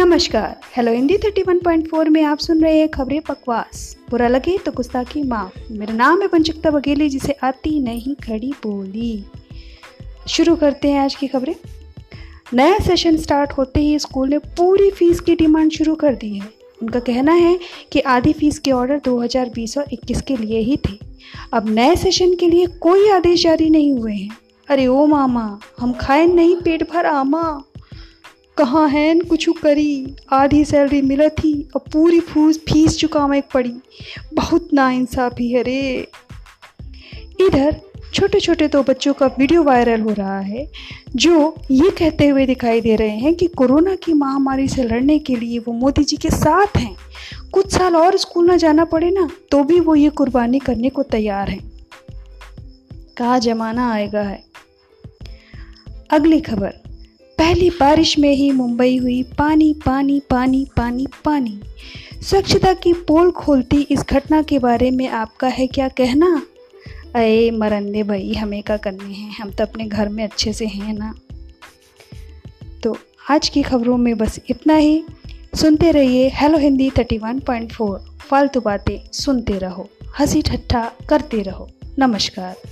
नमस्कार। हेलो हिंदी 31.4 में आप सुन रहे हैं खबरें पकवास। बुरा लगे तो गुस्ताखी माफ़ मेरा नाम है पंचकता बघेली, जिसे आती नहीं खड़ी बोली। शुरू करते हैं आज की खबरें। नया सेशन स्टार्ट होते ही स्कूल ने पूरी फ़ीस की डिमांड शुरू कर दी है। उनका कहना है कि आधी फ़ीस के ऑर्डर 2020 और 21 के लिए ही थे। अब नए सेशन के लिए कोई आदेश जारी नहीं हुए हैं। अरे ओ मामा, हम खाए नहीं पेट भर आमा। कहाँ है? कुछ करी। आधी सैलरी मिला थी और पूरी फूस फ़ीस चुकावे पड़ी। बहुत नाइंसाफ़ी है रे। इधर छोटे छोटे दो बच्चों का वीडियो वायरल हो रहा है, जो ये कहते हुए दिखाई दे रहे हैं कि कोरोना की महामारी से लड़ने के लिए वो मोदी जी के साथ हैं। कुछ साल और स्कूल ना जाना पड़े ना तो भी वो ये कुर्बानी करने को तैयार हैं। कहा जमाना आएगा है? अगली खबर। पहली बारिश में ही मुंबई हुई पानी पानी पानी पानी पानी। स्वच्छता की पोल खोलती इस घटना के बारे में आपका है क्या कहना? अरे मरंदे भाई, हमें क्या करने हैं। हम तो अपने घर में अच्छे से हैं ना। तो आज की खबरों में बस इतना ही। सुनते रहिए हेलो हिंदी 31.4 फालतू बातें सुनते रहो, हँसी ठट्ठा करते रहो। नमस्कार।